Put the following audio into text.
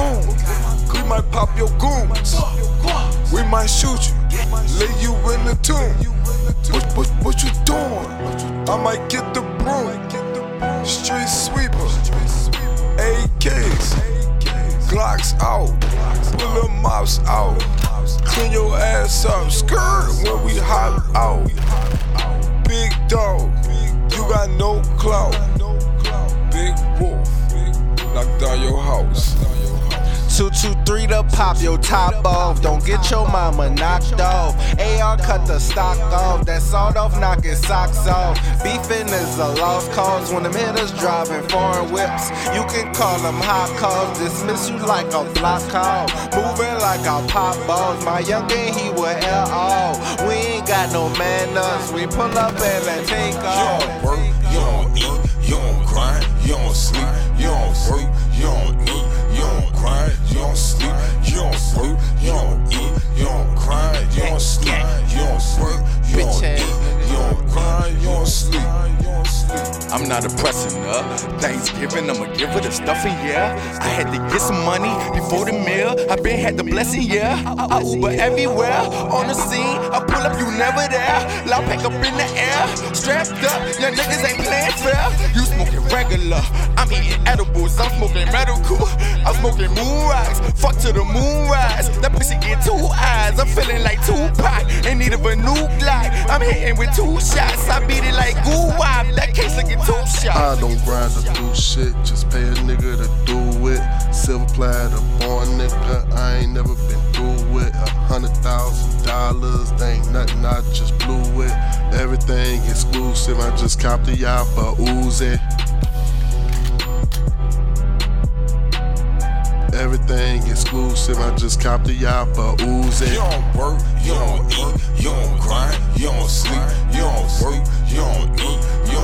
goon? We might pop your goons. We might shoot you, lay you in the tomb. What, what, what you doing? I might get the broom. Street sweeper, AKs, Glocks out, pull the mops out. Clean your ass up, skirt when we hop out. Big dog, you got no clout. Big wolf, knock down your house. Two, two, three to pop your top off. Don't get your mama knocked off. AR cut the stock off. That sawed off knocking socks off. Beefing is a lost cause when them hitters driving foreign whips. You can call them hot calls. Dismiss you like a block call. Moving like a pop balls. My youngin' he would L all. We ain't got no manners. We pull up and then take off. I'm not a oppressing her. Thanksgiving, I'ma give her the stuffing, yeah. I had to get some money before the meal. I been had the blessing, yeah. I, I Uber everywhere. On the scene, I pull up, you never there. Loud pack up in the air. Strapped up, young niggas ain't playing fair. You smoking regular, I'm eating edibles. I'm smoking medical. Smoking moon rocks. Fuck to the moon rise. That pussy get two eyes. I'm feeling like Tupac in need of a new Glock. I'm hitting with two shots. I beat it like goo wop. That case looking two shots. I don't grind or do shit, just pay a nigga to do it. Silver platter, born nigga, I ain't never been through it. A hundred thousand dollars, they ain't nothing, I just blew it. Everything exclusive, I just copped the yacht for Uzi. everything exclusive. I just copped the yacht, but ooze it. You don't work, you don't eat, you don't grind, you don't sleep, you don't work, you don't eat, you don't